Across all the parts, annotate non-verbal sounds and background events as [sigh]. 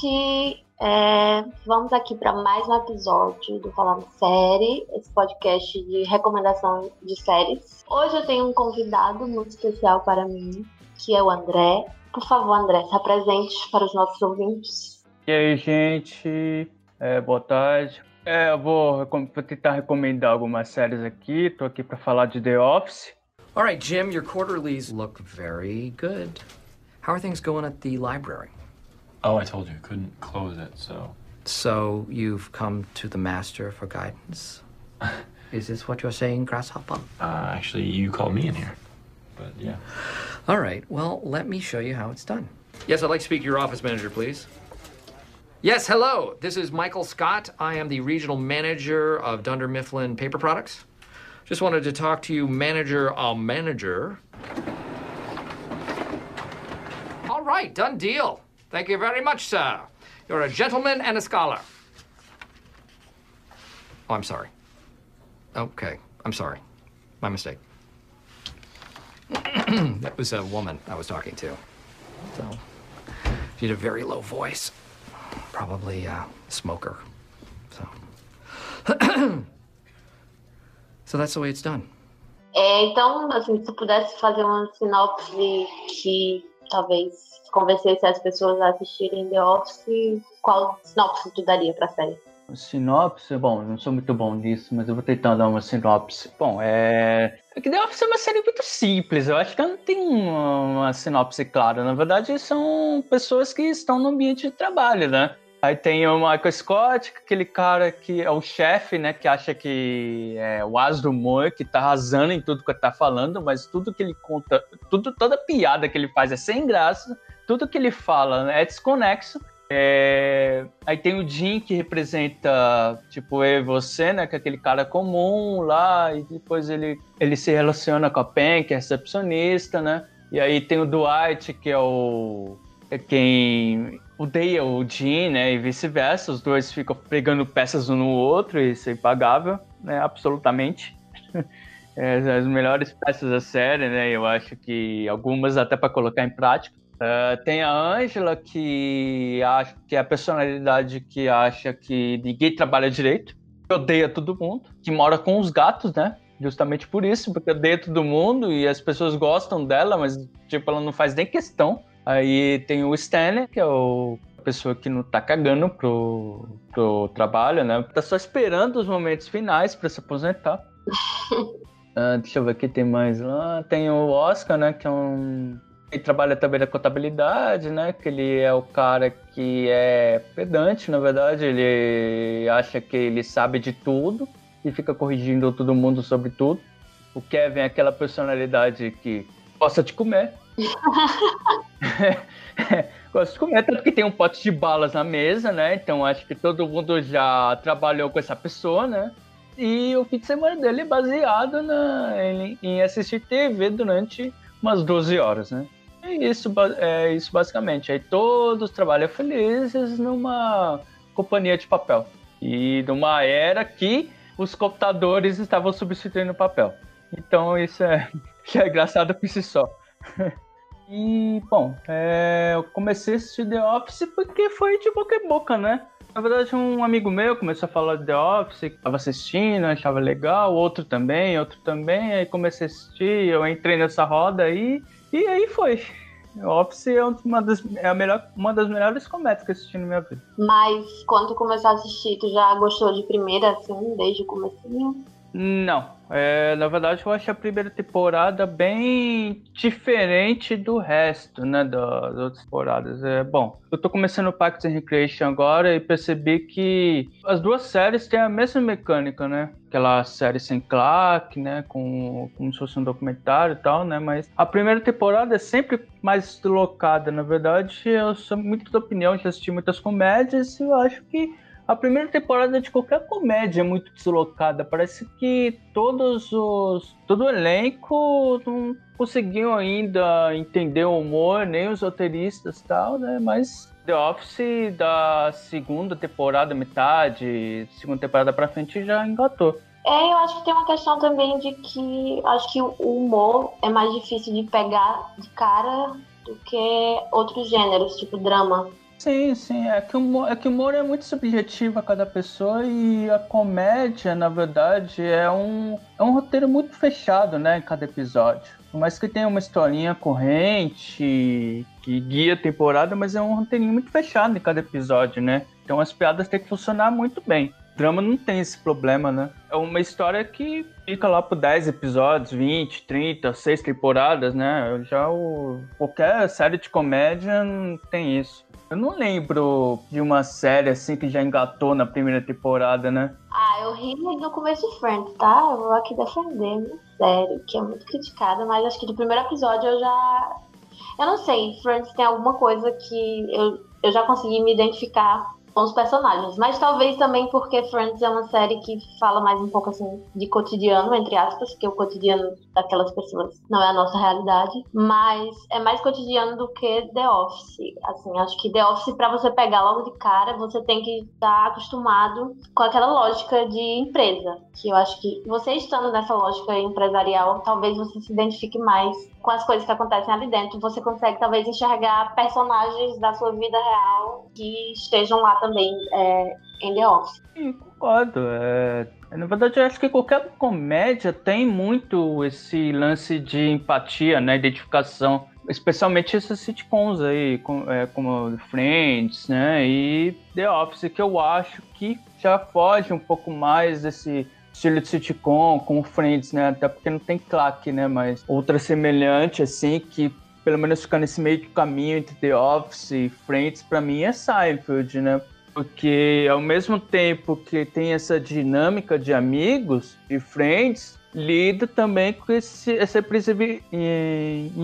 gente, é, vamos aqui para mais um episódio do Falando Série, esse podcast de recomendação de séries. Hoje eu tenho um convidado muito especial para mim, que é o André. Por favor, André, se apresente para os nossos ouvintes. E aí, gente, é, boa tarde. É, eu vou, vou tentar recomendar algumas séries aqui. Estou aqui para falar de The Office. All right, Jim, your quarterlies look very good. How are things going at the library? Oh, I told you, I couldn't close it, so. So you've come to the master for guidance? [laughs] Is this what you're saying, Grasshopper? Uh, actually, you called me in here. But yeah. All right, well, let me show you how it's done. Yes, I'd like to speak to your office manager, please. Yes, hello. This is Michael Scott. I am the regional manager of Dunder Mifflin Paper Products. Just wanted to talk to you, manager a manager. All right, done deal. Thank you very much, sir. You're a gentleman and a scholar. Oh, I'm sorry. Okay, I'm sorry. My mistake. [clears throat] that was a woman I was talking to. So, she had a very low voice. Probably uh, a smoker. So. [clears throat] so that's the way it's done. É, então, assim, se pudesse fazer uma sinopse que talvez convencesse as pessoas a assistirem The Office, qual sinopse tu daria pra série? Sinopse, bom, não sou muito bom nisso, mas eu vou tentar dar uma sinopse. Bom, é. É que The Office é uma série muito simples, eu acho que não tem uma, uma sinopse clara. Na verdade, são pessoas que estão no ambiente de trabalho, né? Aí tem o Michael Scott, aquele cara que é o chefe, né? Que acha que é o as do humor, que tá arrasando em tudo que tá falando, mas tudo que ele conta, tudo, toda piada que ele faz é sem graça, tudo que ele fala né, é desconexo. É... Aí tem o Jim, que representa, tipo, eu e você, né? Que é aquele cara comum lá, e depois ele, ele se relaciona com a Pen, que é recepcionista, né? E aí tem o Dwight, que é o. Quem odeia o Jim, né? E vice-versa. Os dois ficam pegando peças um no outro, isso é impagável, né? Absolutamente. [laughs] é, as melhores peças da série, né? Eu acho que algumas até para colocar em prática. Uh, tem a Ângela, que acha que é a personalidade que acha que ninguém trabalha direito, que odeia todo mundo, que mora com os gatos, né? Justamente por isso, porque odeia todo mundo e as pessoas gostam dela, mas tipo, ela não faz nem questão. Aí tem o Stanley, que é o a pessoa que não tá cagando pro, pro trabalho, né? Tá só esperando os momentos finais para se aposentar. uh, [laughs] deixa eu ver aqui, tem mais lá. Tem o Oscar, né? Que é um. Ele trabalha também na contabilidade, né? Que ele é o cara que é pedante, na verdade. Ele acha que ele sabe de tudo e fica corrigindo todo mundo sobre tudo. O Kevin é aquela personalidade que gosta de comer. Gosto de comer, tanto que tem um pote de balas na mesa, né? Então acho que todo mundo já trabalhou com essa pessoa, né? E o fim de semana dele é baseado na, em, em assistir TV durante umas 12 horas, né? É isso, é isso basicamente. Aí todos trabalham felizes numa companhia de papel. E numa era que os computadores estavam substituindo o papel. Então isso é, [laughs] é engraçado por si só. [laughs] E, bom, é, eu comecei a assistir The Office porque foi de boca em boca, né? Na verdade, um amigo meu começou a falar de The Office, estava assistindo, achava legal, outro também, outro também, aí comecei a assistir, eu entrei nessa roda aí, e aí foi. The Office é uma das, é a melhor, uma das melhores comédias que eu assisti na minha vida. Mas quando tu começou a assistir, tu já gostou de primeira, assim, desde o comecinho? Não, é, na verdade eu acho a primeira temporada bem diferente do resto, né, das outras temporadas. É, bom, eu tô começando o Parks and Recreation agora e percebi que as duas séries têm a mesma mecânica, né? Aquela série sem claque, né, com como se fosse um documentário e tal, né, mas a primeira temporada é sempre mais deslocada. Na verdade, eu sou muito da opinião de assistir muitas comédias e eu acho que a primeira temporada de qualquer comédia é muito deslocada. Parece que todos os. todo o elenco não conseguiam ainda entender o humor, nem os roteiristas e tal, né? Mas The Office da segunda temporada, metade, segunda temporada pra frente já engatou. É, eu acho que tem uma questão também de que acho que o humor é mais difícil de pegar de cara do que outros gêneros, tipo drama. Sim, sim. É que, o é que humor é muito subjetivo a cada pessoa e a comédia, na verdade, é um, é um roteiro muito fechado, né, em cada episódio. Mais que tenha uma historinha corrente que guia a temporada, mas é um roteirinho muito fechado em cada episódio, né? Então as piadas têm que funcionar muito bem. Drama não tem esse problema, né? É uma história que fica lá por 10 episódios, 20, 30, 6 temporadas, né? Já o... qualquer série de comédia tem isso. Eu não lembro de uma série assim que já engatou na primeira temporada, né? Ah, eu ri no começo de Friends, tá? Eu vou aqui defender minha série, que é muito criticada, mas acho que do primeiro episódio eu já. Eu não sei, Friends tem alguma coisa que eu, eu já consegui me identificar com os personagens. Mas talvez também porque Friends é uma série que fala mais um pouco assim de cotidiano, entre aspas, que o cotidiano daquelas pessoas não é a nossa realidade, mas é mais cotidiano do que The Office. Assim, acho que The Office para você pegar logo de cara, você tem que estar acostumado com aquela lógica de empresa, que eu acho que você estando nessa lógica empresarial, talvez você se identifique mais com as coisas que acontecem ali dentro, você consegue talvez enxergar personagens da sua vida real que estejam lá também é, em The Office. Sim, concordo. É, na verdade, eu acho que qualquer comédia tem muito esse lance de empatia, né, identificação. Especialmente esses sitcoms aí, é, como Friends, né, e The Office, que eu acho que já foge um pouco mais desse estilo de sitcom, como Friends, né? Até porque não tem claque, né? Mas outra semelhante, assim, que pelo menos fica nesse meio de caminho entre The Office e Friends, para mim é Seinfeld, né? Porque ao mesmo tempo que tem essa dinâmica de amigos e Friends, lida também com esse, esse,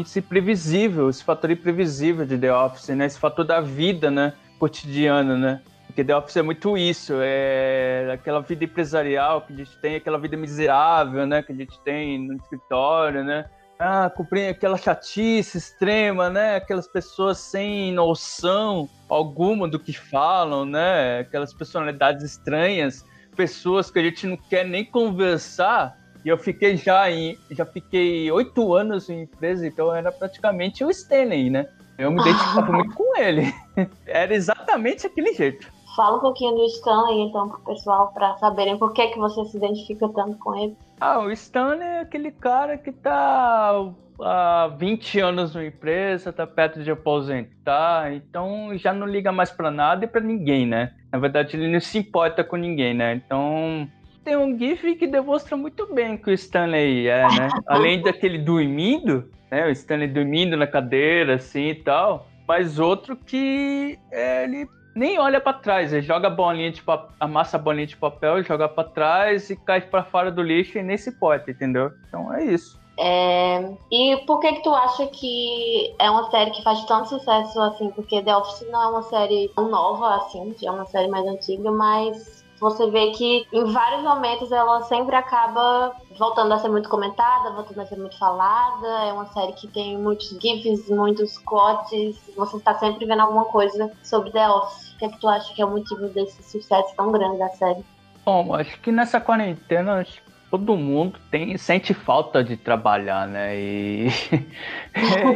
esse previsível, esse fator imprevisível de The Office, né? Esse fator da vida, né? Cotidiana, né? Porque The Office é muito isso, é aquela vida empresarial que a gente tem, aquela vida miserável, né, que a gente tem no escritório, né? Ah, cumprir aquela chatice extrema, né? Aquelas pessoas sem noção alguma do que falam, né? Aquelas personalidades estranhas, pessoas que a gente não quer nem conversar. E eu fiquei já em, já fiquei oito anos em empresa, então era praticamente o Stanley, né? Eu me identificava [laughs] muito com ele. [laughs] Era exatamente aquele jeito. Fala um pouquinho do Stanley, então, pro pessoal, para saberem por que, que você se identifica tanto com ele. Ah, o Stanley é aquele cara que tá há 20 anos na empresa, tá perto de aposentar, então já não liga mais para nada e para ninguém, né? Na verdade, ele não se importa com ninguém, né? Então, tem um GIF que demonstra muito bem que o Stanley é, né? [laughs] Além daquele dormindo, né? O Stanley dormindo na cadeira, assim e tal. Mas outro que é, ele nem olha para trás, ele joga a bolinha de papel, amassa a bolinha de papel, joga para trás e cai para fora do lixo e nem se pode, entendeu? Então é isso. É... E por que que tu acha que é uma série que faz tanto sucesso assim? Porque The Office não é uma série nova assim, é uma série mais antiga, mas você vê que em vários momentos ela sempre acaba voltando a ser muito comentada, voltando a ser muito falada. É uma série que tem muitos GIFs, muitos quotes. Você está sempre vendo alguma coisa sobre The Office. O que, é que tu acha que é o motivo desse sucesso tão grande da série? Bom, acho que nessa quarentena todo mundo tem sente falta de trabalhar, né? [laughs]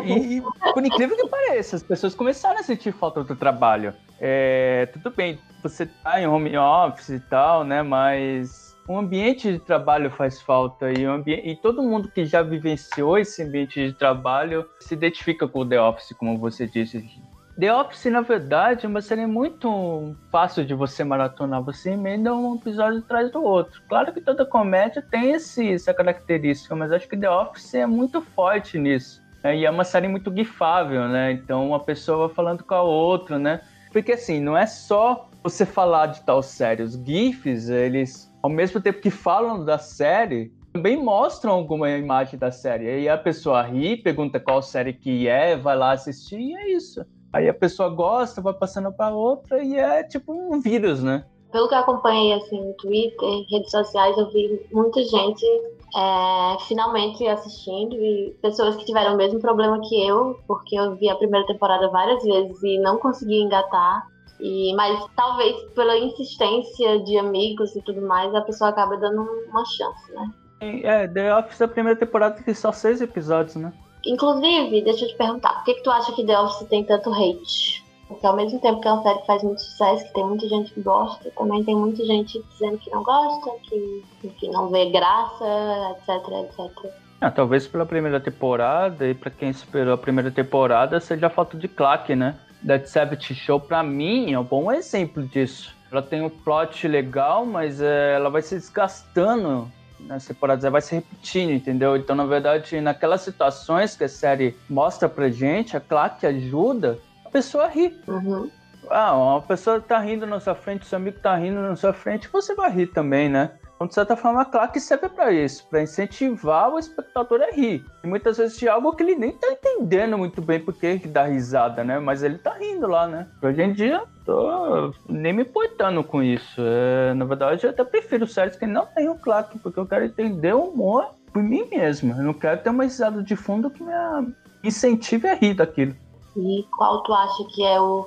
E, e por incrível que pareça, as pessoas começaram a sentir falta do trabalho. É, tudo bem, você tá em home office e tal, né? Mas o ambiente de trabalho faz falta e, e todo mundo que já vivenciou esse ambiente de trabalho se identifica com o The Office, como você disse. The Office, na verdade, é uma série muito fácil de você maratonar. Você emenda um episódio atrás do outro. Claro que toda comédia tem esse, essa característica, mas acho que The Office é muito forte nisso. Né? E é uma série muito gifável, né? Então, uma pessoa falando com a outra, né? Porque, assim, não é só você falar de tal série. Os GIFs, eles, ao mesmo tempo que falam da série, também mostram alguma imagem da série. Aí a pessoa ri, pergunta qual série que é, vai lá assistir e é isso. Aí a pessoa gosta, vai passando para outra e é tipo um vírus, né? Pelo que eu acompanhei assim no Twitter, redes sociais, eu vi muita gente é, finalmente assistindo e pessoas que tiveram o mesmo problema que eu, porque eu vi a primeira temporada várias vezes e não consegui engatar. E, mas talvez pela insistência de amigos e tudo mais, a pessoa acaba dando uma chance, né? É, The Office a primeira temporada tem só seis episódios, né? Inclusive, deixa eu te perguntar, por que, que tu acha que The Office tem tanto hate? Porque ao mesmo tempo que é uma série que faz muito sucesso, que tem muita gente que gosta, também tem muita gente dizendo que não gosta, que enfim, não vê graça, etc, etc. Ah, talvez pela primeira temporada e para quem esperou a primeira temporada seja a falta de claque, né? Dead Sabbath Show para mim é um bom exemplo disso. Ela tem um plot legal, mas é, ela vai se desgastando nas temporadas, vai se repetindo, entendeu? Então, na verdade, naquelas situações que a série mostra pra gente, a claque ajuda a pessoa a rir. Uhum. Ah, uma pessoa tá rindo na sua frente, seu amigo tá rindo na sua frente, você vai rir também, né? Então, de certa forma, a claque serve para isso, para incentivar o espectador a rir. E muitas vezes de algo que ele nem tá entendendo muito bem porque que dá risada, né? Mas ele tá rindo lá, né? Hoje em dia, tô nem me importando com isso. É, na verdade, eu até prefiro séries que não tenham claque, porque eu quero entender o humor por mim mesmo. Eu não quero ter uma risada de fundo que me incentive a rir daquilo. E qual tu acha que é o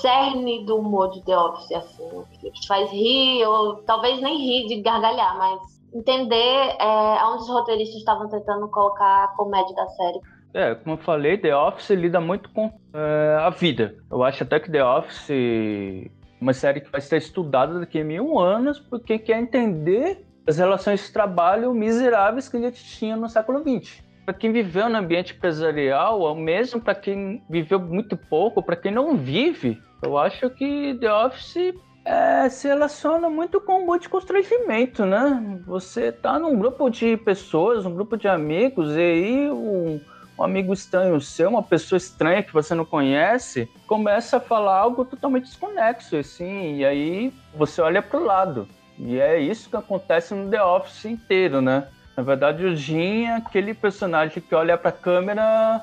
cerne do humor de The Office, assim, que te faz rir, ou talvez nem rir de gargalhar, mas entender é, onde os roteiristas estavam tentando colocar a comédia da série. É, como eu falei, The Office lida muito com é, a vida. Eu acho até que The Office é uma série que vai ser estudada daqui a mil anos, porque quer entender as relações de trabalho miseráveis que a gente tinha no século XX para quem viveu no ambiente empresarial, ou mesmo para quem viveu muito pouco, para quem não vive, eu acho que The Office é, se relaciona muito com o de constrangimento, né? Você tá num grupo de pessoas, um grupo de amigos, e aí um, um amigo estranho seu, uma pessoa estranha que você não conhece, começa a falar algo totalmente desconexo, assim, e aí você olha para o lado. E é isso que acontece no The Office inteiro, né? Na verdade, o Jim é aquele personagem que olha para a câmera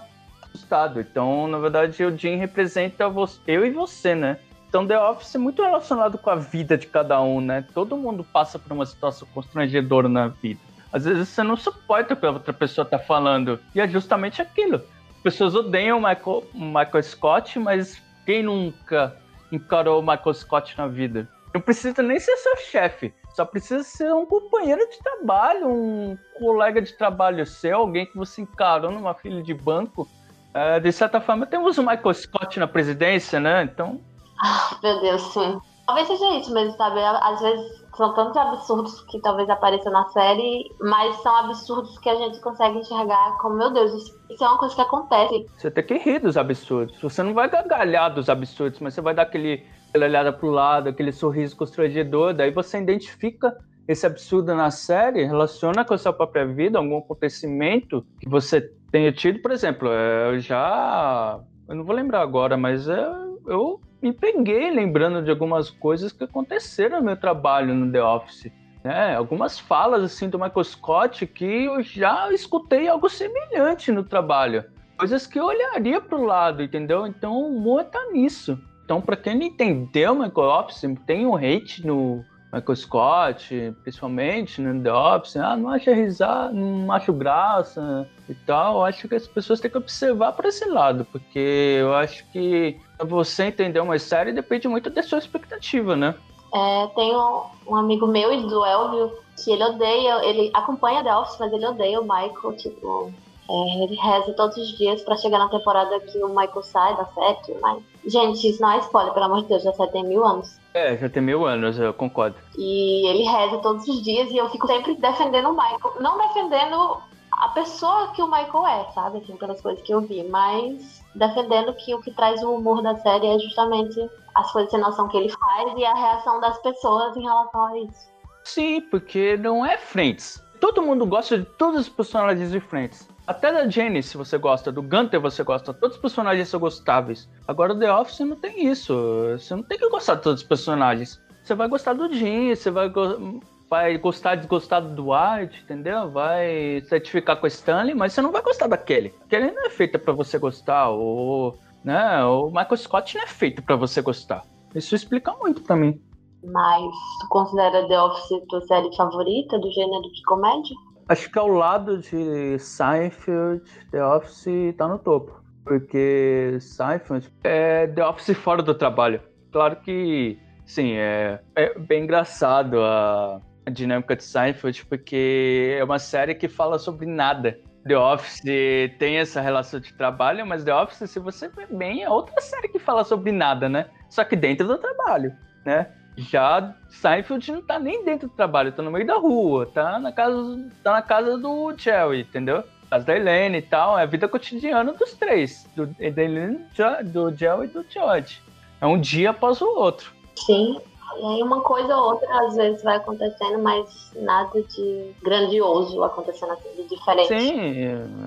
assustado. Então, na verdade, o Jim representa você, eu e você, né? Então, The Office é muito relacionado com a vida de cada um, né? Todo mundo passa por uma situação constrangedora na vida. Às vezes você não suporta o que a outra pessoa tá falando. E é justamente aquilo. As pessoas odeiam o Michael, Michael Scott, mas quem nunca encarou o Michael Scott na vida? Não precisa nem ser seu chefe. Só precisa ser um companheiro de trabalho, um colega de trabalho seu, alguém que você encarou numa fila de banco. É, de certa forma, temos o Michael Scott na presidência, né? Então. Ah, meu Deus, sim. Talvez seja isso mesmo, sabe? Às vezes são tantos absurdos que talvez apareçam na série, mas são absurdos que a gente consegue enxergar como, meu Deus, isso é uma coisa que acontece. Você tem que rir dos absurdos. Você não vai gargalhar dos absurdos, mas você vai dar aquele aquela olhada pro lado, aquele sorriso constrangedor, daí você identifica esse absurdo na série, relaciona com a sua própria vida, algum acontecimento que você tenha tido, por exemplo, é, eu já, eu não vou lembrar agora, mas é, eu me peguei lembrando de algumas coisas que aconteceram no meu trabalho no The Office. Né? Algumas falas assim do Michael Scott que eu já escutei algo semelhante no trabalho. Coisas que eu olharia para o lado, entendeu? Então o humor tá nisso. Então, para quem não entendeu Michael Office, tem um hate no Michael Scott, principalmente no The Office, ah, não acha risada, não acho graça e tal. Eu acho que as pessoas têm que observar para esse lado, porque eu acho que você entender uma série depende muito da sua expectativa, né? É, tem um, um, amigo meu, do Elvio, que ele odeia, ele acompanha The Office, mas ele odeia o Michael, tipo, é, ele reza todos os dias para chegar na temporada que o Michael sai da série, mas. Gente, isso não é spoiler, pelo amor de Deus, já série tem mil anos. É, já tem mil anos, eu concordo. E ele reza todos os dias e eu fico sempre defendendo o Michael. Não defendendo a pessoa que o Michael é, sabe? Assim, pelas coisas que eu vi, mas defendendo que o que traz o humor da série é justamente as coisas sem noção que ele faz e a reação das pessoas em relação a isso. Sim, porque não é Friends. Todo mundo gosta de todos os personagens de Friends. Até da Jenny, se você gosta, do Gunter você gosta, todos os personagens são gostáveis. Agora o The Office não tem isso. Você não tem que gostar de todos os personagens. Você vai gostar do Jim, você vai, go vai gostar desgostar do Dwight, entendeu? Vai certificar com a Stanley, mas você não vai gostar daquele. Aquele não é feito para você gostar. O, né, o Michael Scott não é feito para você gostar. Isso explica muito para mim. Mas tu considera The Office tua série favorita do gênero de comédia? Acho que ao lado de Seinfeld, The Office tá no topo. Porque Seinfeld é The Office fora do trabalho. Claro que, sim, é, é bem engraçado a, a dinâmica de Seinfeld, porque é uma série que fala sobre nada. The Office tem essa relação de trabalho, mas The Office, se você ver bem, é outra série que fala sobre nada, né? Só que dentro do trabalho, né? Já Seinfeld não tá nem dentro do trabalho, tá no meio da rua, tá na casa, tá na casa do Joey, entendeu? Casa da Helene e tal, é a vida cotidiana dos três, do, da Helene, do Joey e do George. É um dia após o outro. Sim, e aí uma coisa ou outra às vezes vai acontecendo, mas nada de grandioso acontecendo assim, de diferente. Sim,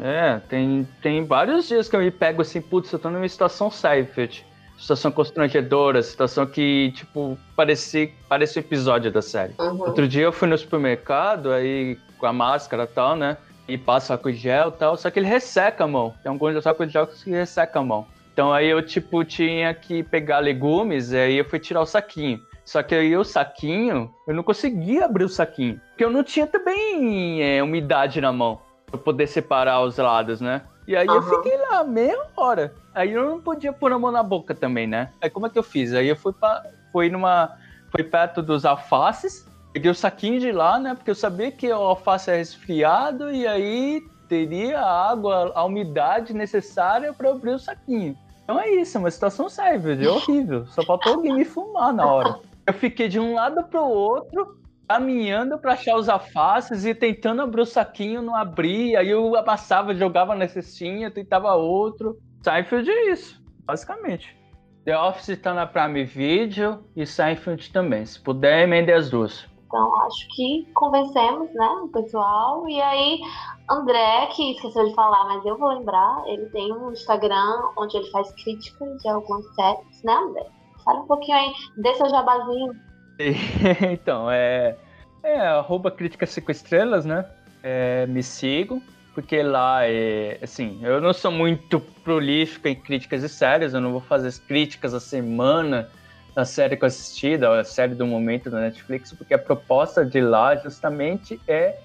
é, tem, tem vários dias que eu me pego assim, putz, eu tô numa situação Seifert. Situação constrangedora, situação que, tipo, parecia, parece um episódio da série. Uhum. Outro dia eu fui no supermercado, aí com a máscara e tal, né? E passa álcool gel e tal, só que ele resseca a mão. Tem alguns álcool gel que resseca a mão. Então aí eu, tipo, tinha que pegar legumes, e aí eu fui tirar o saquinho. Só que aí o saquinho, eu não conseguia abrir o saquinho. Porque eu não tinha também é, umidade na mão pra poder separar os lados, né? E aí uhum. eu fiquei lá meia hora. Aí eu não podia pôr a mão na boca também, né? Aí como é que eu fiz? Aí eu fui, pra, fui numa. Fui perto dos alfaces, peguei o saquinho de lá, né? Porque eu sabia que o alface é resfriado e aí teria a água, a umidade necessária para abrir o saquinho. Então é isso, é uma situação séria, é horrível. Só faltou alguém me fumar na hora. Eu fiquei de um lado pro outro, caminhando para achar os alfaces e tentando abrir o saquinho, não abria. Aí eu amassava, jogava na cestinha, tentava outro. Seinfeld é isso, basicamente. The Office tá na Prime Video e Seinfeld também. Se puder, emende as duas. Então, acho que convencemos, né, o pessoal. E aí, André, que esqueceu de falar, mas eu vou lembrar, ele tem um Instagram onde ele faz críticas de algumas séries, né, André? Fala um pouquinho aí, dê seu jabazinho. [laughs] então, é, é arroba crítica 5 estrelas, né? É, me sigo, porque lá é, assim, eu não sou muito prolífico em críticas de séries, eu não vou fazer as críticas a semana da série que eu assisti, da série do momento da Netflix, porque a proposta de lá justamente é,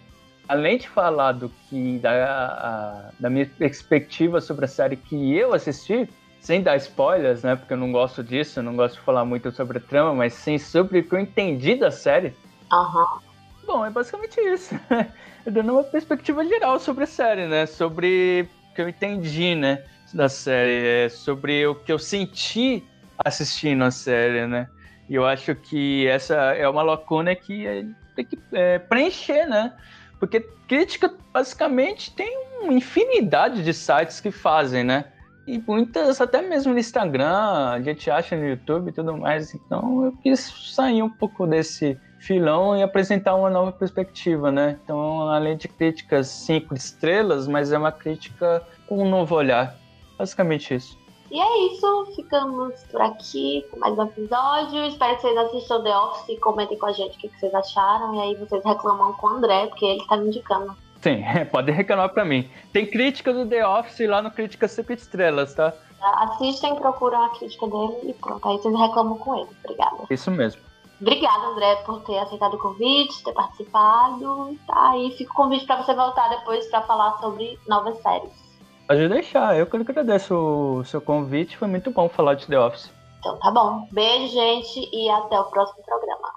além de falar do que, da, a, da minha perspectiva sobre a série que eu assisti, sem dar spoilers, né? Porque eu não gosto disso, eu não gosto de falar muito sobre a trama, mas sim sobre o que eu entendi da série. Aham. Uhum. Bom, é basicamente isso. [laughs] Dando uma perspectiva geral sobre a série, né? Sobre o que eu entendi, né? Da série, é sobre o que eu senti assistindo a série, né? E eu acho que essa é uma lacuna que é, tem que é, preencher, né? Porque crítica, basicamente, tem uma infinidade de sites que fazem, né? E muitas, até mesmo no Instagram, a gente acha no YouTube e tudo mais. Então eu quis sair um pouco desse filão e apresentar uma nova perspectiva, né? Então, além de críticas cinco estrelas, mas é uma crítica com um novo olhar. Basicamente isso. E é isso, ficamos por aqui com mais um episódio. Espero que vocês assistam The Office e comentem com a gente o que vocês acharam. E aí vocês reclamam com o André, porque ele tá me indicando Sim, [laughs] pode reclamar pra mim. Tem crítica do The Office lá no Crítica 5 Estrelas, tá? Assistem, procuram a crítica dele e pronto. Aí vocês reclamam com ele. Obrigada. Isso mesmo. Obrigada, André, por ter aceitado o convite, ter participado. Tá, e fica o convite para você voltar depois para falar sobre novas séries. Pode deixar, eu que agradeço o seu convite, foi muito bom falar de The Office. Então tá bom. Beijo, gente, e até o próximo programa.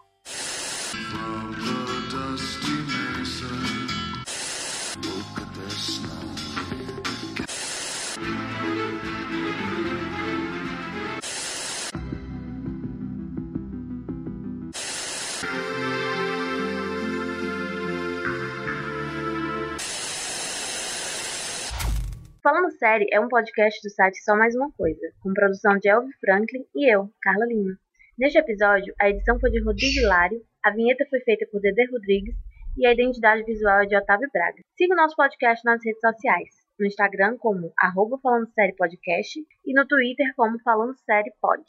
Falando Série é um podcast do site Só Mais Uma Coisa, com produção de Elvio Franklin e eu, Carla Lima. Neste episódio, a edição foi de Rodrigo Hilário, a vinheta foi feita por Dede Rodrigues e a identidade visual é de Otávio Braga. Siga o nosso podcast nas redes sociais, no Instagram como arroba Falando Série Podcast e no Twitter como Falando Série Pod.